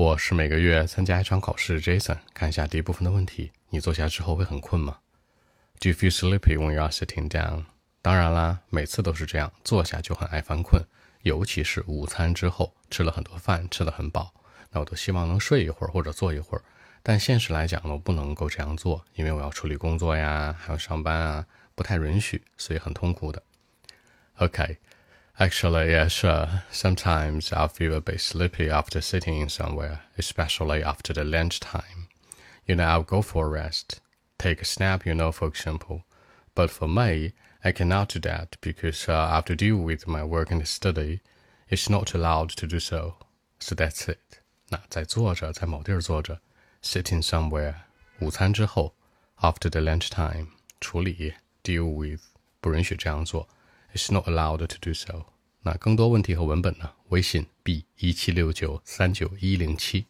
我是每个月参加一场考试，Jason。看一下第一部分的问题：你坐下之后会很困吗？Do you feel sleepy when you are sitting down？当然啦，每次都是这样，坐下就很爱犯困，尤其是午餐之后吃了很多饭，吃得很饱，那我都希望能睡一会儿或者坐一会儿。但现实来讲呢，我不能够这样做，因为我要处理工作呀，还要上班啊，不太允许，所以很痛苦的。OK Actually, yeah, sure. Sometimes I feel a bit sleepy after sitting somewhere, especially after the lunchtime. You know, I'll go for a rest, take a snap, you know, for example. But for me, I cannot do that because uh, I have to deal with my work and study. It's not allowed to do so. So that's it. 那在坐着，在某地儿坐着，sitting somewhere，午餐之后，after the lunchtime，处理 deal with，不允许这样做。 is not allowed to do so。那更多问题和文本呢？微信 b 一七六九三九一零七。